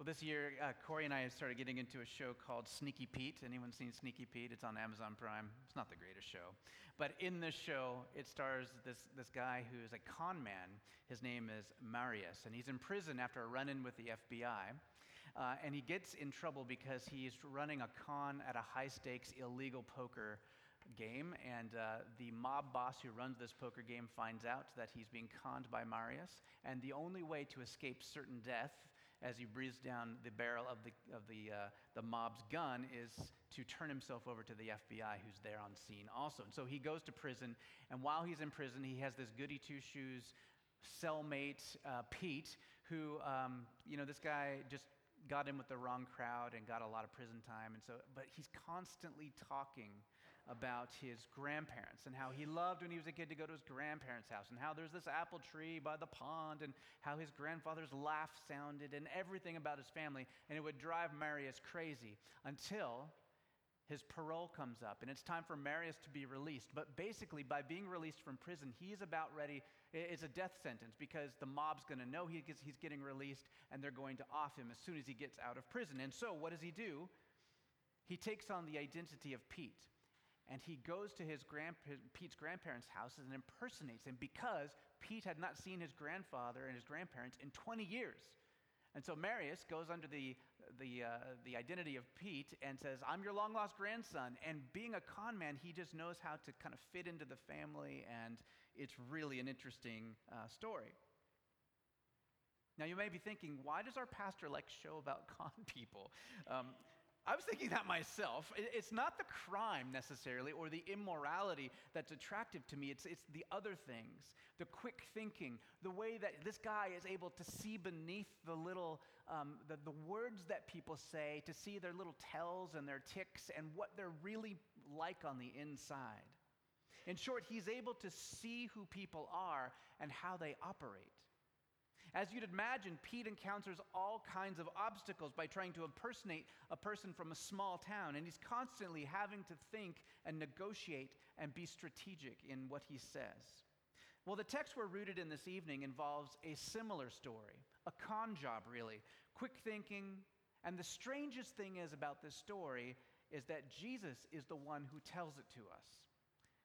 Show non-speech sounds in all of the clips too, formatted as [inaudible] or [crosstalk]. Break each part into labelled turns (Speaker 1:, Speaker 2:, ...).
Speaker 1: Well, this year, uh, Corey and I started getting into a show called Sneaky Pete. Anyone seen Sneaky Pete? It's on Amazon Prime. It's not the greatest show. But in this show, it stars this, this guy who's a con man. His name is Marius, and he's in prison after a run in with the FBI. Uh, and he gets in trouble because he's running a con at a high stakes illegal poker game, and uh, the mob boss who runs this poker game finds out that he's being conned by Marius, and the only way to escape certain death as he breathes down the barrel of the, of the, uh, the mob's gun is to turn himself over to the FBI, who's there on scene also. And so he goes to prison, and while he's in prison, he has this goody two shoes cellmate, uh, Pete, who, um, you know, this guy just got in with the wrong crowd and got a lot of prison time and so but he's constantly talking about his grandparents and how he loved when he was a kid to go to his grandparents house and how there's this apple tree by the pond and how his grandfather's laugh sounded and everything about his family and it would drive marius crazy until his parole comes up and it's time for Marius to be released. But basically, by being released from prison, he's about ready. It's a death sentence because the mob's going to know he's getting released and they're going to off him as soon as he gets out of prison. And so, what does he do? He takes on the identity of Pete and he goes to his Pete's grandparents' house and impersonates him because Pete had not seen his grandfather and his grandparents in 20 years. And so Marius goes under the, the, uh, the identity of Pete and says, I'm your long lost grandson. And being a con man, he just knows how to kind of fit into the family, and it's really an interesting uh, story. Now, you may be thinking, why does our pastor like show about [laughs] con people? Um, I was thinking that myself. It's not the crime necessarily or the immorality that's attractive to me. It's, it's the other things, the quick thinking, the way that this guy is able to see beneath the little, um, the, the words that people say, to see their little tells and their ticks and what they're really like on the inside. In short, he's able to see who people are and how they operate. As you'd imagine, Pete encounters all kinds of obstacles by trying to impersonate a person from a small town, and he's constantly having to think and negotiate and be strategic in what he says. Well, the text we're rooted in this evening involves a similar story, a con job, really. Quick thinking, and the strangest thing is about this story is that Jesus is the one who tells it to us.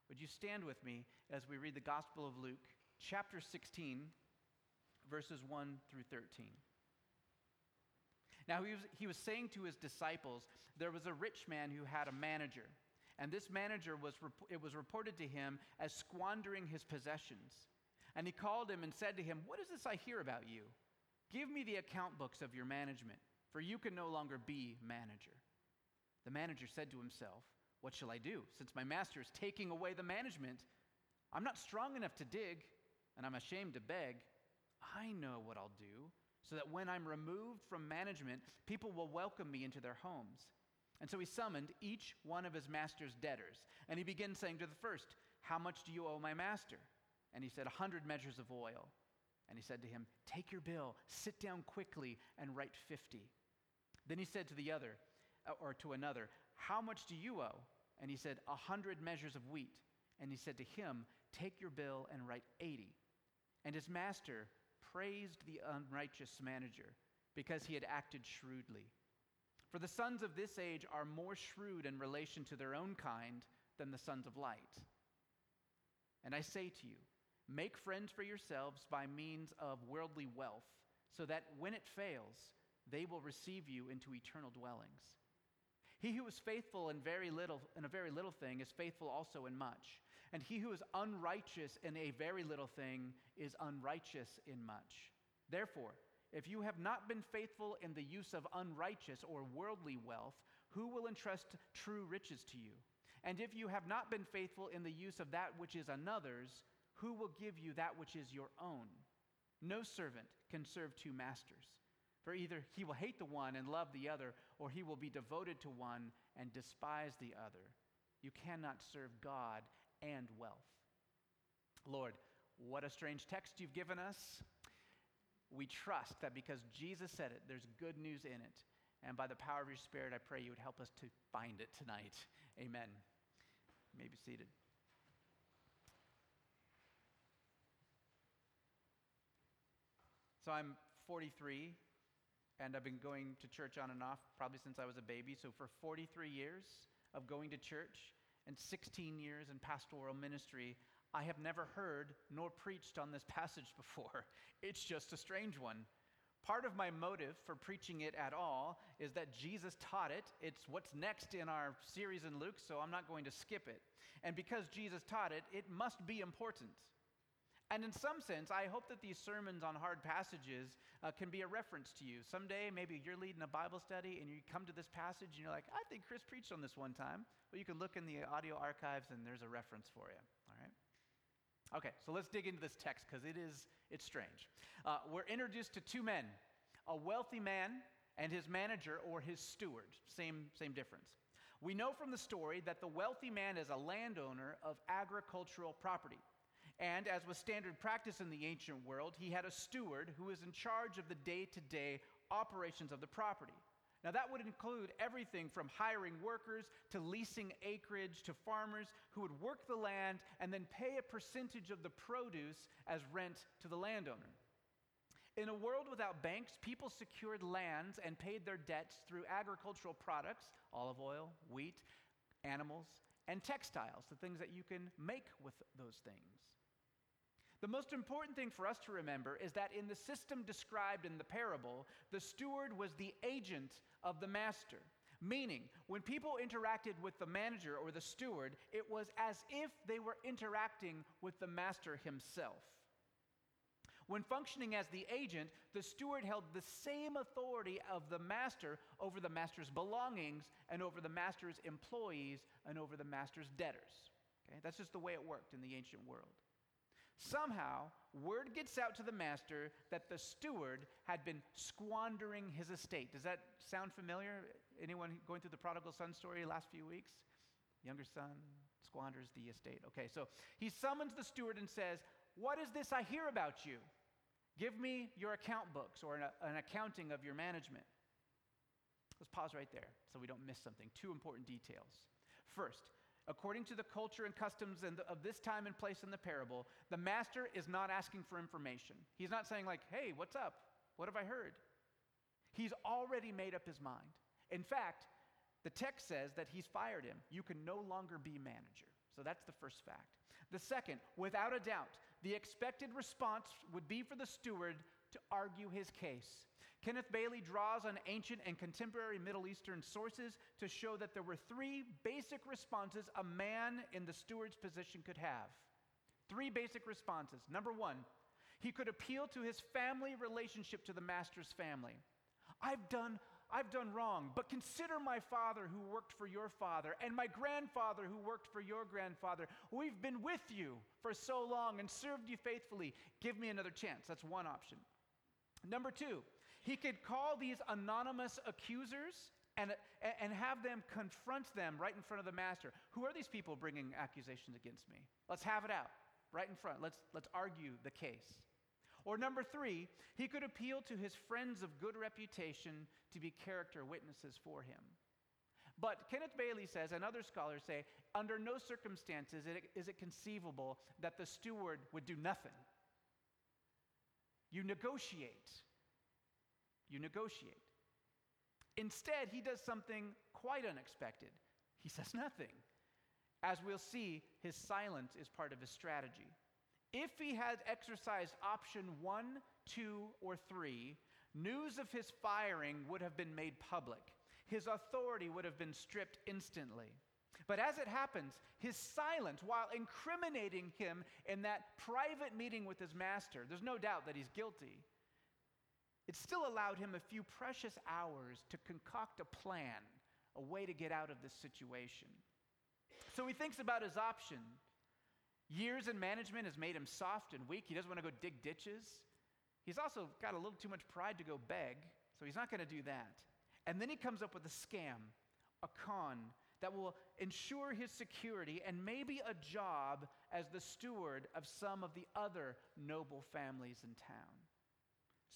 Speaker 1: Would you stand with me as we read the Gospel of Luke, chapter 16? Verses 1 through 13. Now, he was, he was saying to his disciples, There was a rich man who had a manager, and this manager was, it was reported to him as squandering his possessions. And he called him and said to him, What is this I hear about you? Give me the account books of your management, for you can no longer be manager. The manager said to himself, What shall I do, since my master is taking away the management? I'm not strong enough to dig, and I'm ashamed to beg. I know what I'll do so that when I'm removed from management, people will welcome me into their homes. And so he summoned each one of his master's debtors. And he began saying to the first, How much do you owe my master? And he said, A hundred measures of oil. And he said to him, Take your bill, sit down quickly, and write fifty. Then he said to the other, uh, or to another, How much do you owe? And he said, A hundred measures of wheat. And he said to him, Take your bill and write eighty. And his master praised the unrighteous manager because he had acted shrewdly. For the sons of this age are more shrewd in relation to their own kind than the sons of light. And I say to you, make friends for yourselves by means of worldly wealth, so that when it fails, they will receive you into eternal dwellings. He who is faithful in very little in a very little thing is faithful also in much. And he who is unrighteous in a very little thing is unrighteous in much. Therefore, if you have not been faithful in the use of unrighteous or worldly wealth, who will entrust true riches to you? And if you have not been faithful in the use of that which is another's, who will give you that which is your own? No servant can serve two masters. For either he will hate the one and love the other, or he will be devoted to one and despise the other. You cannot serve God and wealth. Lord, what a strange text you've given us. We trust that because Jesus said it, there's good news in it. And by the power of your Spirit, I pray you would help us to find it tonight. Amen. You may be seated. So I'm 43 and I've been going to church on and off probably since I was a baby. So for 43 years of going to church and 16 years in pastoral ministry, I have never heard nor preached on this passage before. [laughs] It's just a strange one. Part of my motive for preaching it at all is that Jesus taught it. It's what's next in our series in Luke, so I'm not going to skip it. And because Jesus taught it, it must be important. And in some sense, I hope that these sermons on hard passages uh, can be a reference to you. Someday, maybe you're leading a Bible study and you come to this passage and you're like, I think Chris preached on this one time. Well, you can look in the audio archives and there's a reference for you. All right? Okay, so let's dig into this text because it is it's strange. Uh, we're introduced to two men, a wealthy man and his manager or his steward. Same same difference. We know from the story that the wealthy man is a landowner of agricultural property. And as was standard practice in the ancient world, he had a steward who was in charge of the day to day operations of the property. Now, that would include everything from hiring workers to leasing acreage to farmers who would work the land and then pay a percentage of the produce as rent to the landowner. In a world without banks, people secured lands and paid their debts through agricultural products olive oil, wheat, animals, and textiles, the things that you can make with those things. The most important thing for us to remember is that in the system described in the parable, the steward was the agent of the master. Meaning, when people interacted with the manager or the steward, it was as if they were interacting with the master himself. When functioning as the agent, the steward held the same authority of the master over the master's belongings and over the master's employees and over the master's debtors. Okay? That's just the way it worked in the ancient world. Somehow, word gets out to the master that the steward had been squandering his estate. Does that sound familiar? Anyone going through the prodigal son story last few weeks? Younger son squanders the estate. Okay, so he summons the steward and says, What is this I hear about you? Give me your account books or an, an accounting of your management. Let's pause right there so we don't miss something. Two important details. First, according to the culture and customs of this time and place in the parable, the master is not asking for information. He's not saying, like, hey, what's up? What have I heard? He's already made up his mind. In fact, the text says that he's fired him. You can no longer be manager. So that's the first fact. The second, without a doubt, the expected response would be for the steward to argue his case. Kenneth Bailey draws on ancient and contemporary Middle Eastern sources to show that there were three basic responses a man in the steward's position could have. Three basic responses. Number one, he could appeal to his family relationship to the master's family. I've done I've done wrong, but consider my father who worked for your father and my grandfather who worked for your grandfather. We've been with you for so long and served you faithfully. Give me another chance. That's one option. Number two, he could call these anonymous accusers and, and have them confront them right in front of the master. Who are these people bringing accusations against me? Let's have it out right in front. Let's, let's argue the case. Or number three, he could appeal to his friends of good reputation to be character witnesses for him. But Kenneth Bailey says, and other scholars say, under no circumstances is it conceivable that the steward would do nothing. You negotiate you negotiate. Instead, he does something quite unexpected. He says nothing. As we'll see, his silence is part of his strategy. If he had exercised option one, two, or three, news of his firing would have been made public. His authority would have been stripped instantly. But as it happens, his silence, while incriminating him in that private meeting with his master, there's no doubt that he's guilty it still allowed him a few precious hours to concoct a plan, a way to get out of this situation. So he thinks about his option. Years in management has made him soft and weak. He doesn't want to go dig ditches. He's also got a little too much pride to go beg, so he's not going to do that. And then he comes up with a scam, a con that will ensure his security and maybe a job as the steward of some of the other noble families in town.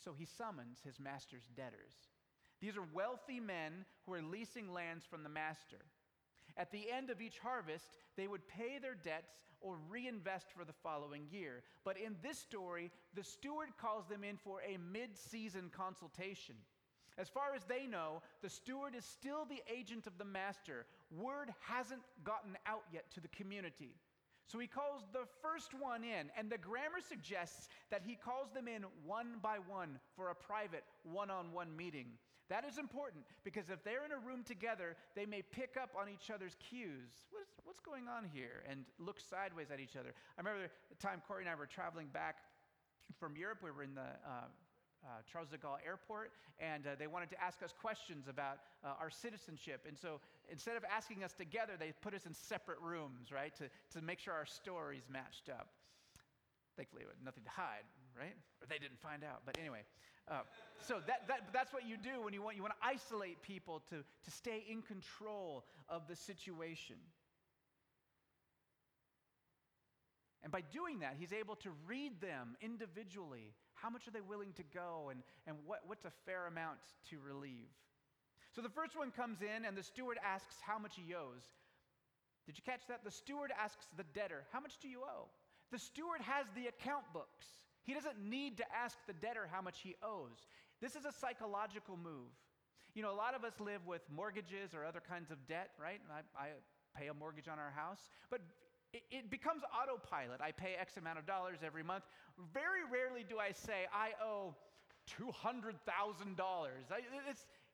Speaker 1: So he summons his master's debtors. These are wealthy men who are leasing lands from the master. At the end of each harvest, they would pay their debts or reinvest for the following year. But in this story, the steward calls them in for a mid season consultation. As far as they know, the steward is still the agent of the master. Word hasn't gotten out yet to the community. So he calls the first one in, and the grammar suggests that he calls them in one by one for a private one on one meeting. That is important because if they're in a room together, they may pick up on each other's cues. What's, what's going on here? And look sideways at each other. I remember the time Corey and I were traveling back from Europe. We were in the uh, uh, Charles de Gaulle Airport, and uh, they wanted to ask us questions about uh, our citizenship. And so instead of asking us together, they put us in separate rooms, right, to, to make sure our stories matched up. Thankfully, nothing to hide, right? Or they didn't find out. But anyway, uh, so that, that, that's what you do when you want, you want to isolate people to, to stay in control of the situation. And by doing that, he's able to read them individually. How much are they willing to go, and, and what, what's a fair amount to relieve? So the first one comes in, and the steward asks how much he owes. Did you catch that? The steward asks the debtor, How much do you owe? The steward has the account books. He doesn't need to ask the debtor how much he owes. This is a psychological move. You know, a lot of us live with mortgages or other kinds of debt, right? I, I pay a mortgage on our house. But it, it becomes autopilot. I pay X amount of dollars every month. Very rarely do I say, I owe $200,000.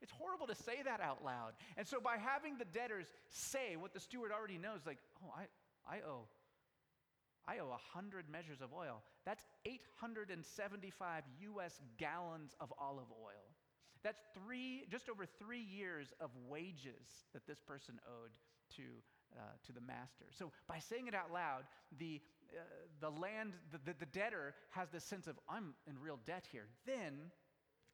Speaker 1: It's, horrible to say that out loud. And so by having the debtors say what the steward already knows, like, oh, I, I owe. I owe 100 measures of oil. That's 875 US gallons of olive oil. That's three, just over three years of wages that this person owed to uh, to the master. So by saying it out loud, the, uh, the land, the, the, the debtor has this sense of, I'm in real debt here. Then,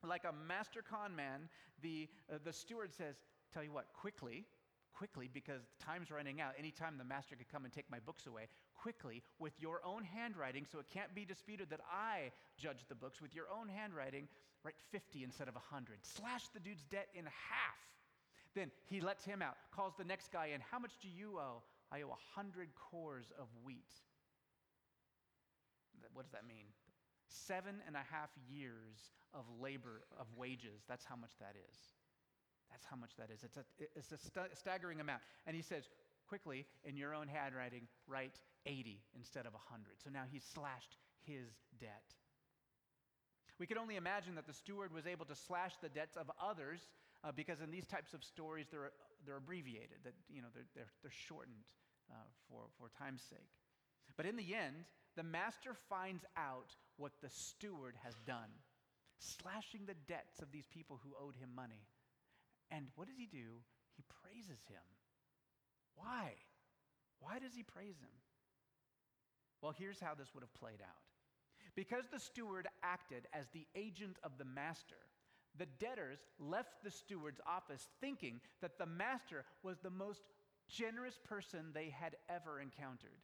Speaker 1: like a master con man, the, uh, the steward says, Tell you what, quickly, quickly, because time's running out. Anytime the master could come and take my books away, quickly, with your own handwriting, so it can't be disputed that I judge the books, with your own handwriting, write 50 instead of 100. Slash the dude's debt in half. Then he lets him out, calls the next guy in. How much do you owe? I owe a hundred cores of wheat. What does that mean? Seven and a half years of labor, of wages. That's how much that is. That's how much that is. It's a, it's a st- staggering amount. And he says, quickly, in your own handwriting, write 80 instead of 100. So now he's slashed his debt. We can only imagine that the steward was able to slash the debts of others uh, because in these types of stories, they're, they're abbreviated, that, you know, they're, they're, they're shortened uh, for, for time's sake. But in the end, the master finds out what the steward has done, slashing the debts of these people who owed him money. And what does he do? He praises him. Why? Why does he praise him? Well, here's how this would have played out. Because the steward acted as the agent of the master, the debtors left the steward's office thinking that the master was the most generous person they had ever encountered.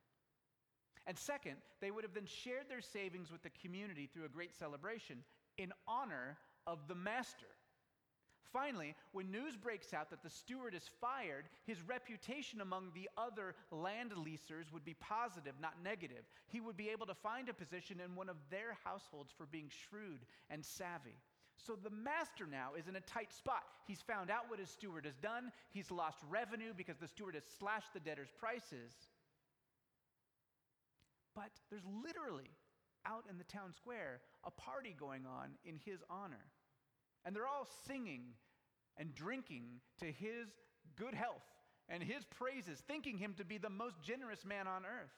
Speaker 1: And second, they would have then shared their savings with the community through a great celebration in honor of the master. Finally, when news breaks out that the steward is fired, his reputation among the other land leasers would be positive, not negative. He would be able to find a position in one of their households for being shrewd and savvy. So the master now is in a tight spot. He's found out what his steward has done. He's lost revenue because the steward has slashed the debtor's prices. But there's literally out in the town square a party going on in his honor. And they're all singing and drinking to his good health and his praises, thinking him to be the most generous man on earth.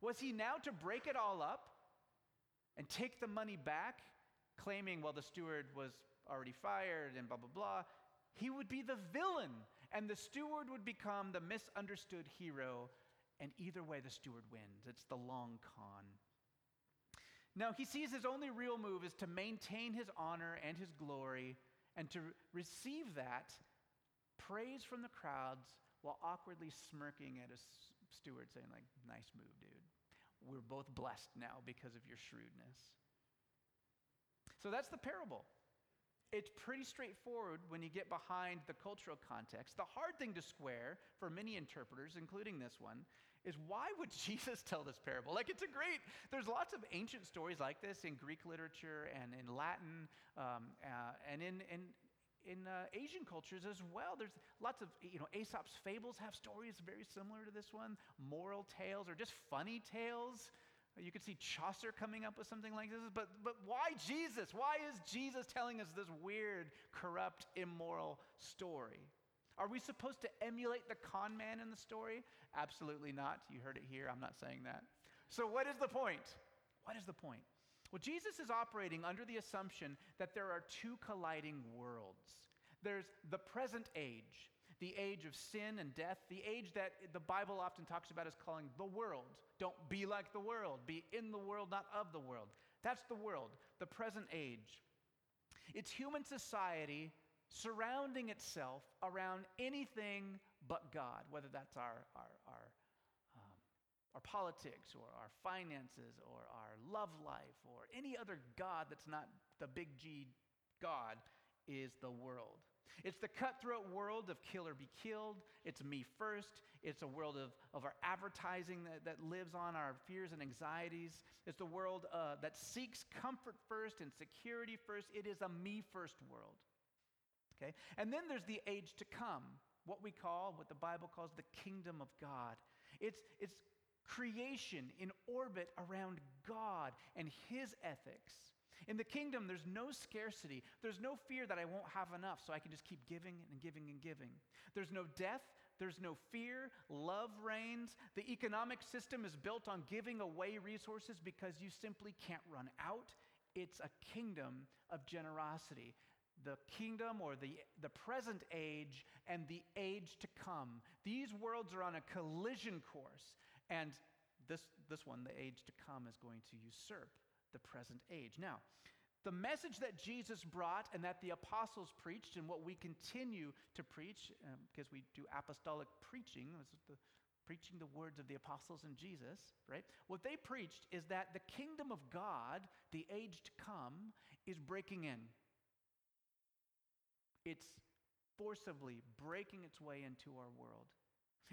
Speaker 1: Was he now to break it all up and take the money back claiming, well, the steward was already fired and blah, blah, blah. He would be the villain, and the steward would become the misunderstood hero. And either way, the steward wins. It's the long con. Now, he sees his only real move is to maintain his honor and his glory and to receive that praise from the crowds while awkwardly smirking at his steward, saying, like, nice move, dude. We're both blessed now because of your shrewdness. So that's the parable. It's pretty straightforward when you get behind the cultural context. The hard thing to square for many interpreters, including this one, is why would [laughs] Jesus tell this parable? Like, it's a great, there's lots of ancient stories like this in Greek literature and in Latin um, uh, and in, in, in uh, Asian cultures as well. There's lots of, you know, Aesop's fables have stories very similar to this one, moral tales or just funny tales. You could see Chaucer coming up with something like this, but, but why Jesus? Why is Jesus telling us this weird, corrupt, immoral story? Are we supposed to emulate the con man in the story? Absolutely not. You heard it here. I'm not saying that. So, what is the point? What is the point? Well, Jesus is operating under the assumption that there are two colliding worlds. There's the present age, the age of sin and death, the age that the Bible often talks about as calling the world. Don't be like the world, be in the world, not of the world. That's the world, the present age. It's human society surrounding itself around anything but God, whether that's our, our, our, um, our politics or our finances or our love life or any other God that's not the big G God, is the world. It's the cutthroat world of kill or be killed. It's me first. It's a world of, of our advertising that, that lives on our fears and anxieties. It's the world uh, that seeks comfort first and security first. It is a me first world. Okay? And then there's the age to come, what we call, what the Bible calls the kingdom of God. It's, it's creation in orbit around God and his ethics. In the kingdom, there's no scarcity. There's no fear that I won't have enough, so I can just keep giving and giving and giving. There's no death. There's no fear. Love reigns. The economic system is built on giving away resources because you simply can't run out. It's a kingdom of generosity. The kingdom or the, the present age and the age to come. These worlds are on a collision course. And this, this one, the age to come, is going to usurp the present age. Now, the message that Jesus brought and that the apostles preached, and what we continue to preach, um, because we do apostolic preaching, the, preaching the words of the apostles and Jesus, right? What they preached is that the kingdom of God, the age to come, is breaking in. It's forcibly breaking its way into our world.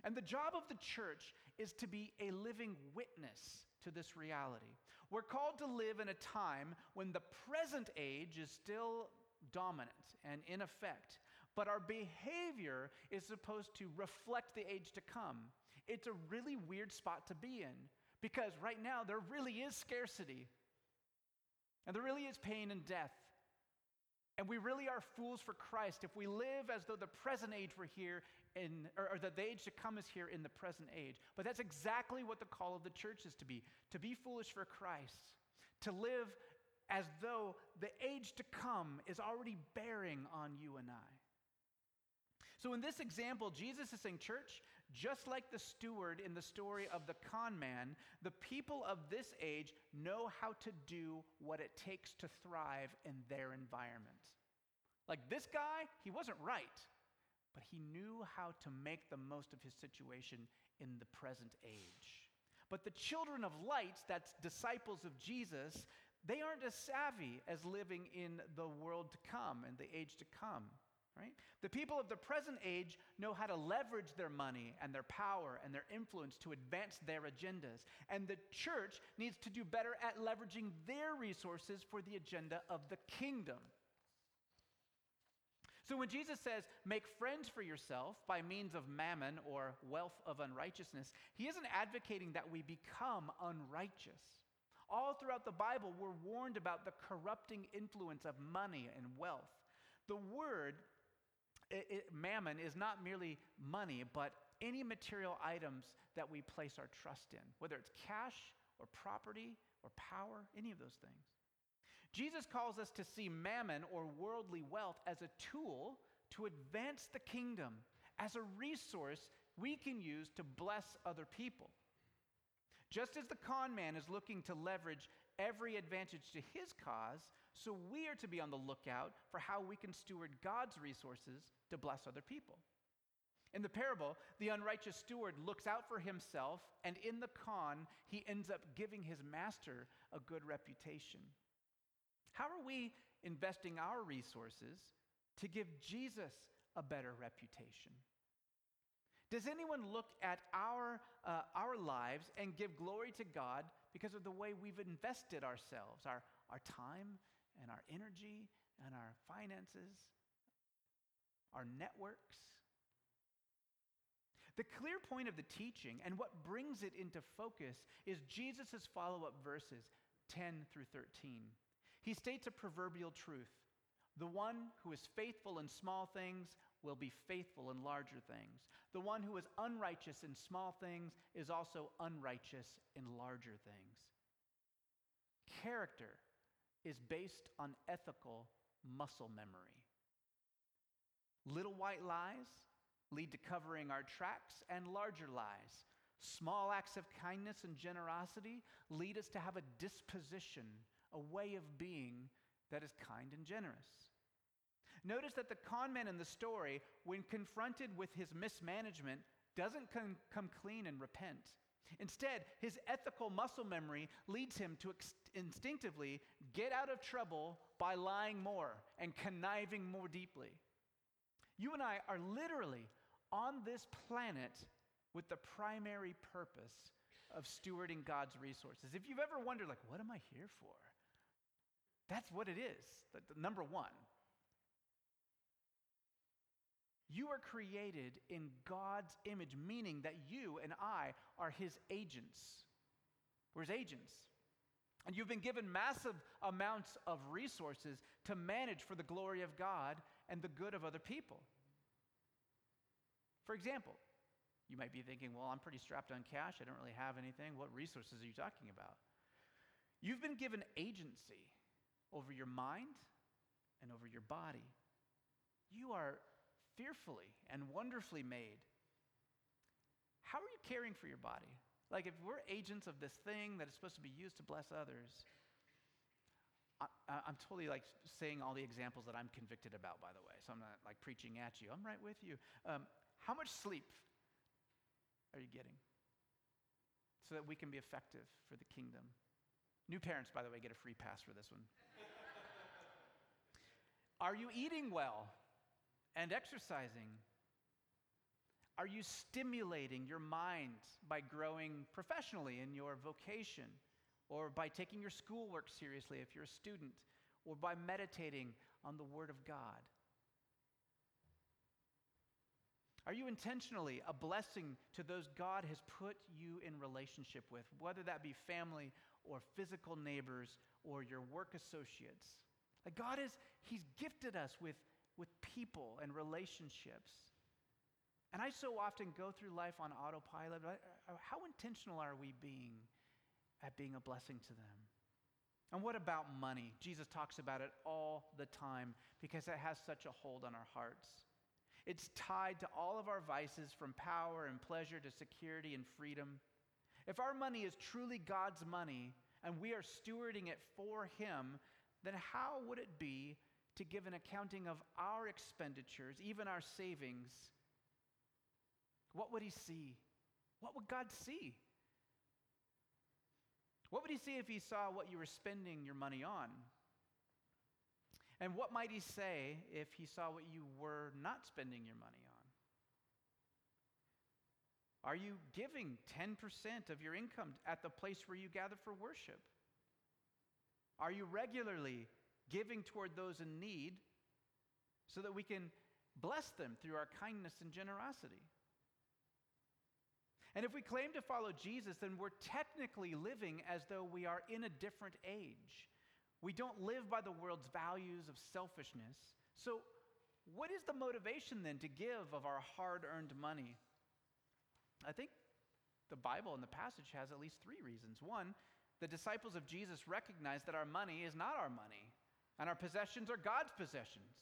Speaker 1: And the job of the church is to be a living witness to this reality. We're called to live in a time when the present age is still dominant and in effect, but our behavior is supposed to reflect the age to come. It's a really weird spot to be in because right now there really is scarcity and there really is pain and death. And we really are fools for Christ if we live as though the present age were here in, or, or that the age to come is here in the present age. But that's exactly what the call of the church is to be to be foolish for Christ, to live as though the age to come is already bearing on you and I. So, in this example, Jesus is saying, Church, just like the steward in the story of the con man, the people of this age know how to do what it takes to thrive in their environment. Like this guy, he wasn't right, but he knew how to make the most of his situation in the present age. But the children of light, that's disciples of Jesus, they aren't as savvy as living in the world to come and the age to come. Right? The people of the present age know how to leverage their money and their power and their influence to advance their agendas. And the church needs to do better at leveraging their resources for the agenda of the kingdom. So when Jesus says, make friends for yourself by means of mammon or wealth of unrighteousness, he isn't advocating that we become unrighteous. All throughout the Bible, we're warned about the corrupting influence of money and wealth. The word it, it, mammon is not merely money, but any material items that we place our trust in, whether it's cash or property or power, any of those things. Jesus calls us to see mammon or worldly wealth as a tool to advance the kingdom, as a resource we can use to bless other people. Just as the con man is looking to leverage every advantage to his cause, so we are to be on the lookout for how we can steward God's resources to bless other people. In the parable, the unrighteous steward looks out for himself, and in the con, he ends up giving his master a good reputation. How are we investing our resources to give Jesus a better reputation? Does anyone look at our, uh, our lives and give glory to God because of the way we've invested ourselves, our, our time and our energy and our finances, our networks? The clear point of the teaching and what brings it into focus is Jesus' follow up verses 10 through 13. He states a proverbial truth the one who is faithful in small things will be faithful in larger things. The one who is unrighteous in small things is also unrighteous in larger things. Character is based on ethical muscle memory. Little white lies lead to covering our tracks, and larger lies. Small acts of kindness and generosity lead us to have a disposition, a way of being that is kind and generous. Notice that the con man in the story, when confronted with his mismanagement, doesn't come, clean and repent. Instead, his ethical muscle memory leads him to ex- instinctively get out of trouble by lying more and conniving more deeply. You and I are literally on this planet with the primary purpose of stewarding God's resources. If you've ever wondered, like, what am I here for? That's what it is. The, the number one. You are created in God's image, meaning that you and I are his agents. We're his agents. And you've been given massive amounts of resources to manage for the glory of God and the good of other people. For example, you might be thinking, well, I'm pretty strapped on cash. I don't really have anything. What resources are you talking about? You've been given agency over your mind and over your body. You are fearfully and wonderfully made. How are you caring for your body? Like, if we're agents of this thing that is supposed to be used to bless others, I, am totally like saying all the examples that I'm convicted about, by the way. So I'm not like preaching at you. I'm right with you. Um, how much sleep are you getting so that we can be effective for the kingdom? New parents, by the way, get a free pass for this one. [laughs] are you eating well? And exercising? Are you stimulating your mind by growing professionally in your vocation, or by taking your schoolwork seriously if you're a student, or by meditating on the Word of God? Are you intentionally a blessing to those God has put you in relationship with, whether that be family or physical neighbors or your work associates? Like God is, He's gifted us with with people and relationships. And I so often go through life on autopilot. How intentional are we being at being a blessing to them? And what about money? Jesus talks about it all the time because it has such a hold on our hearts. It's tied to all of our vices from power and pleasure to security and freedom. If our money is truly God's money and we are stewarding it for Him, then how would it be to give an accounting of our expenditures, even our savings, what would he see? What would God see? What would he see if he saw what you were spending your money on? And what might he say if he saw what you were not spending your money on? Are you giving 10% of your income at the place where you gather for worship? Are you regularly giving toward those in need so that we can bless them through our kindness and generosity. And if we claim to follow Jesus, then we're technically living as though we are in a different age. We don't live by the world's values of selfishness. So, what is the motivation then to give of our hard earned money? I think the Bible and the passage has at least three reasons. One, the disciples of Jesus recognize that our money is not our money and our possessions are God's possessions.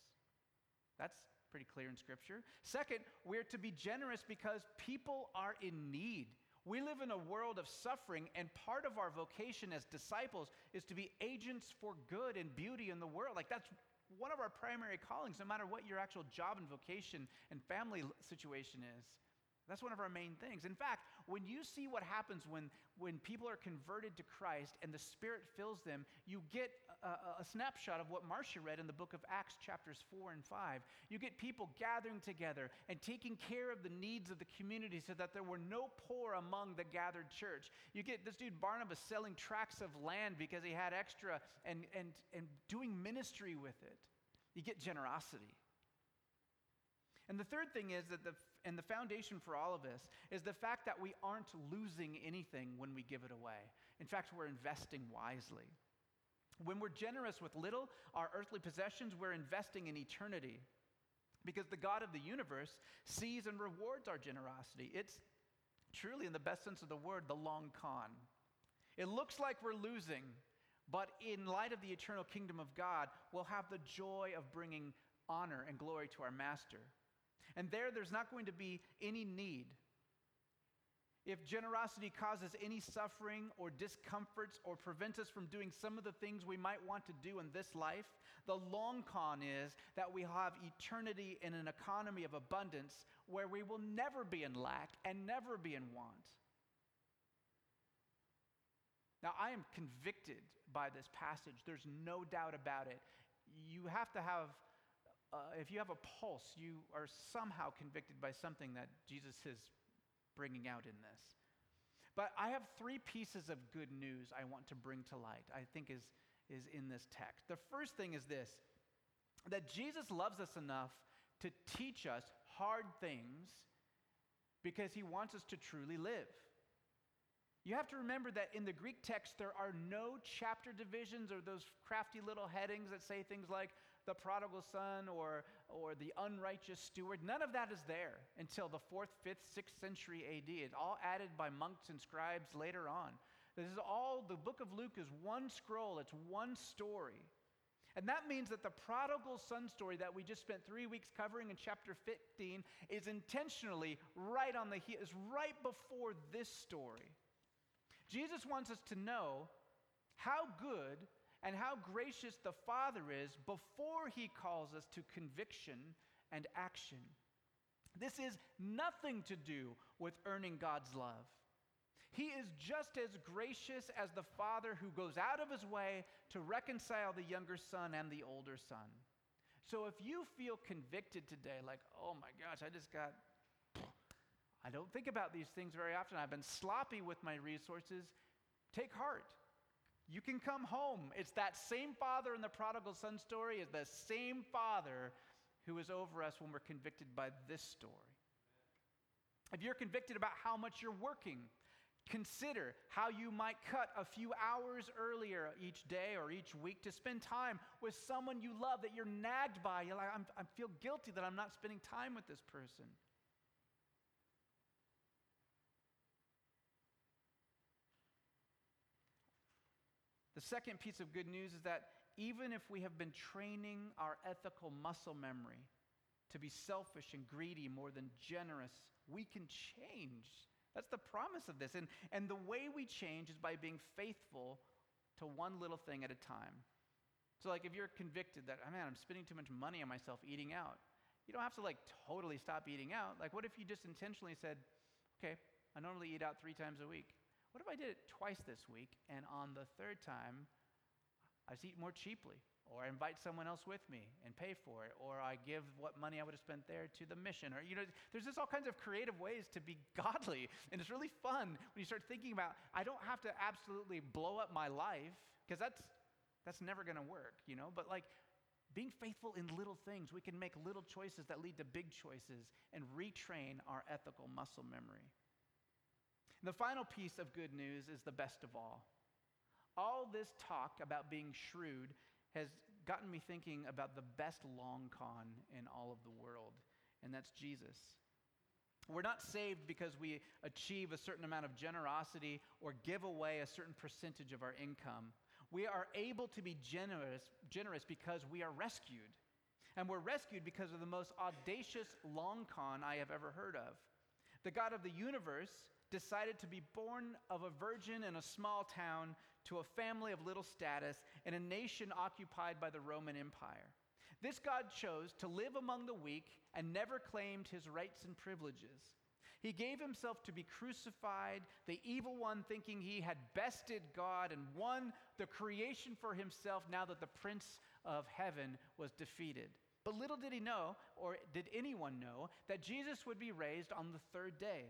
Speaker 1: That's pretty clear in Scripture. Second, we're to be generous because people are in need. We live in a world of suffering, and part of our vocation as disciples is to be agents for good and beauty in the world. Like, that's one of our primary callings, no matter what your actual job and vocation and family situation is. That's one of our main things. In fact, when you see what happens when, when people are converted to Christ and the Spirit fills them, you get a, a, snapshot of what Marcia read in the book of Acts, chapters 4 and 5. You get people gathering together and taking care of the needs of the community so that there were no poor among the gathered church. You get this dude Barnabas selling tracts of land because he had extra and, and, and doing ministry with it. You get generosity. And the third thing is that the and the foundation for all of this is the fact that we aren't losing anything when we give it away. In fact, we're investing wisely. When we're generous with little, our earthly possessions, we're investing in eternity. Because the God of the universe sees and rewards our generosity. It's truly, in the best sense of the word, the long con. It looks like we're losing, but in light of the eternal kingdom of God, we'll have the joy of bringing honor and glory to our master. And there, there's not going to be any need. If generosity causes any suffering or discomforts or prevents us from doing some of the things we might want to do in this life, the long con is that we have eternity in an economy of abundance where we will never be in lack and never be in want. Now, I am convicted by this passage. There's no doubt about it. You have to have uh, if you have a pulse, you are somehow convicted by something that Jesus is bringing out in this. But I have three pieces of good news I want to bring to light, I think is, is in this text. The first thing is this that Jesus loves us enough to teach us hard things because he wants us to truly live. You have to remember that in the Greek text, there are no chapter divisions or those crafty little headings that say things like, the prodigal son or, or the unrighteous steward. None of that is there until the fourth, fifth, sixth century AD. It's all added by monks and scribes later on. This is all, the book of Luke is one scroll, it's one story. And that means that the prodigal son story that we just spent three weeks covering in chapter 15 is intentionally right on the heel, is right before this story. Jesus wants us to know how good and how gracious the Father is before he calls us to conviction and action. This is nothing to do with earning God's love. He is just as gracious as the Father who goes out of his way to reconcile the younger son and the older son. So if you feel convicted today, like, oh my gosh, I just got, I don't think about these things very often, I've been sloppy with my resources, take heart. You can come home. It's that same father in the prodigal son story is the same father who is over us when we're convicted by this story. If you're convicted about how much you're working, consider how you might cut a few hours earlier each day or each week to spend time with someone you love that you're nagged by. You're like, i feel guilty that I'm not spending time with this person. The second piece of good news is that even if we have been training our ethical muscle memory to be selfish and greedy more than generous, we can change. That's the promise of this. And, and the way we change is by being faithful to one little thing at a time. So, like, if you're convicted that, oh, man, I'm spending too much money on myself eating out, you don't have to, like, totally stop eating out. Like, what if you just intentionally said, okay, I normally eat out three times a week. What if I did it twice this week and on the third time I just eat more cheaply? Or I invite someone else with me and pay for it, or I give what money I would have spent there to the mission, or you know, there's just all kinds of creative ways to be [laughs] godly, and it's really fun when you start thinking about. I don't have to absolutely blow up my life because that's that's never going to work, you know. But like being faithful in little things, we can make little choices that lead to big choices and retrain our ethical muscle memory. And the final piece of good news is the best of all. All this talk about being shrewd has gotten me thinking about the best long con in all of the world, and that's Jesus. We're not saved because we achieve a certain amount of generosity or give away a certain percentage of our income. We are able to be generous, generous because we are rescued. And we're rescued because of the most audacious long con I have ever heard of. The God of the universe decided to be born of a virgin in a small town to a family of little status in a nation occupied by the Roman Empire. This God chose to live among the weak and never claimed his rights and privileges. He gave himself to be crucified, the evil one thinking he had bested God and won the creation for himself now that the prince of heaven was defeated. But little did he know, or did anyone know, that Jesus would be raised on the third day.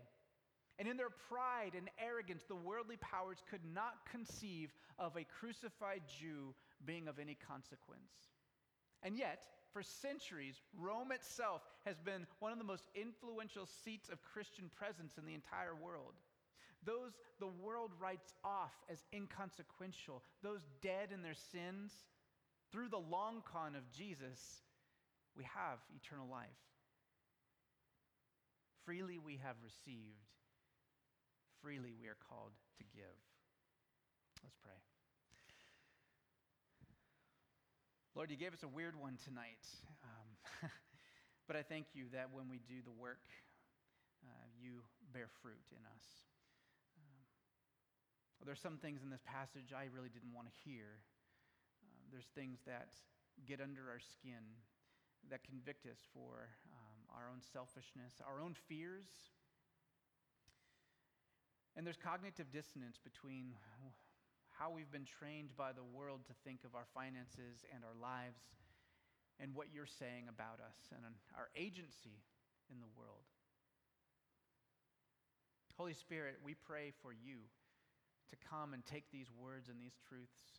Speaker 1: And in their pride and arrogance, the worldly powers could not conceive of a crucified Jew being of any consequence. And yet, for centuries, Rome itself has been one of the most influential seats of Christian presence in the entire world. Those the world writes off as inconsequential, those dead in their sins, through the long con of Jesus, we have eternal life. Freely we have received, freely we are called to give. Let's pray. Lord, you gave us a weird one tonight. Um, [laughs] but I thank you that when we do the work, uh, you bear fruit in us. Um, well, there's some things in this passage I really didn't want to hear. Um, there's things that get under our skin that convict us for um, our own selfishness, our own fears. And there's cognitive dissonance between how we've been trained by the world to think of our finances and our lives, and what you're saying about us and our agency in the world. Holy Spirit, we pray for you to come and take these words and these truths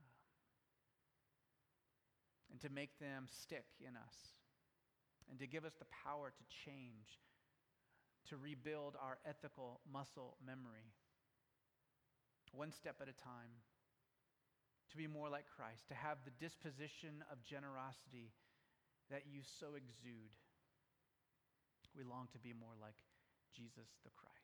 Speaker 1: uh, and to make them stick in us and to give us the power to change, to rebuild our ethical muscle memory one step at a time, to be more like Christ, to have the disposition of generosity that you so exude. We long to be more like Jesus the Christ.